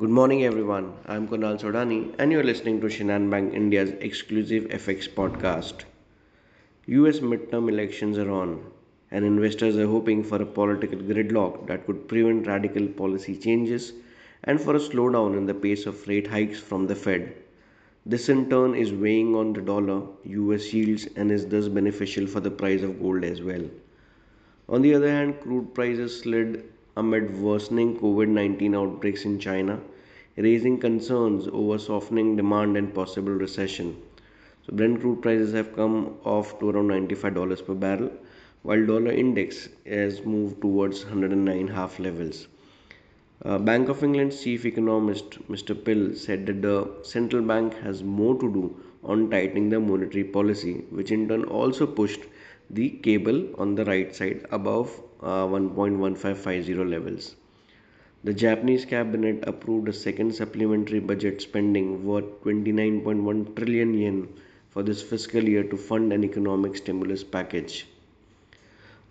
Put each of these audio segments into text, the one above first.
Good morning, everyone. I'm Kunal Sodani, and you're listening to Shinhan Bank India's exclusive FX podcast. US midterm elections are on, and investors are hoping for a political gridlock that could prevent radical policy changes and for a slowdown in the pace of rate hikes from the Fed. This in turn is weighing on the dollar, US yields, and is thus beneficial for the price of gold as well. On the other hand, crude prices slid amid worsening COVID 19 outbreaks in China, raising concerns over softening demand and possible recession. So Brent crude prices have come off to around $95 per barrel, while dollar index has moved towards 109 half levels. Uh, Bank of England chief economist Mr. Pill said that the central bank has more to do on tightening the monetary policy, which in turn also pushed the cable on the right side above uh, 1.1550 levels. The Japanese cabinet approved a second supplementary budget spending worth 29.1 trillion yen for this fiscal year to fund an economic stimulus package.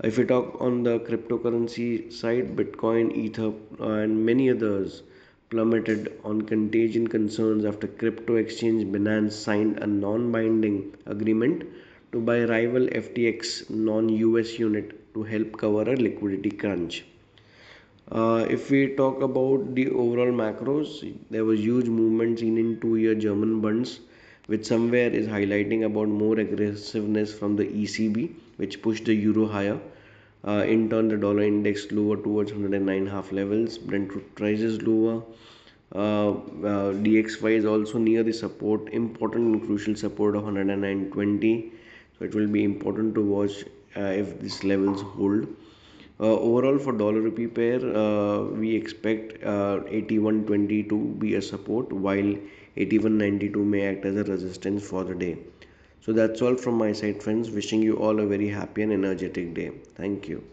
If we talk on the cryptocurrency side, Bitcoin, Ether, and many others plummeted on contagion concerns after crypto exchange Binance signed a non binding agreement to buy rival FTX non US unit to help cover a liquidity crunch. Uh, if we talk about the overall macros, there was huge movement seen in two-year German bonds, which somewhere is highlighting about more aggressiveness from the ECB, which pushed the euro higher. Uh, in turn, the dollar index lower towards 109 half levels. Brent prices lower. Uh, uh, DXY is also near the support, important and crucial support of 109.20. So it will be important to watch uh, if these levels hold. Uh, overall, for dollar rupee pair, uh, we expect uh, 81.20 to be a support, while 81.92 may act as a resistance for the day. So that's all from my side, friends. Wishing you all a very happy and energetic day. Thank you.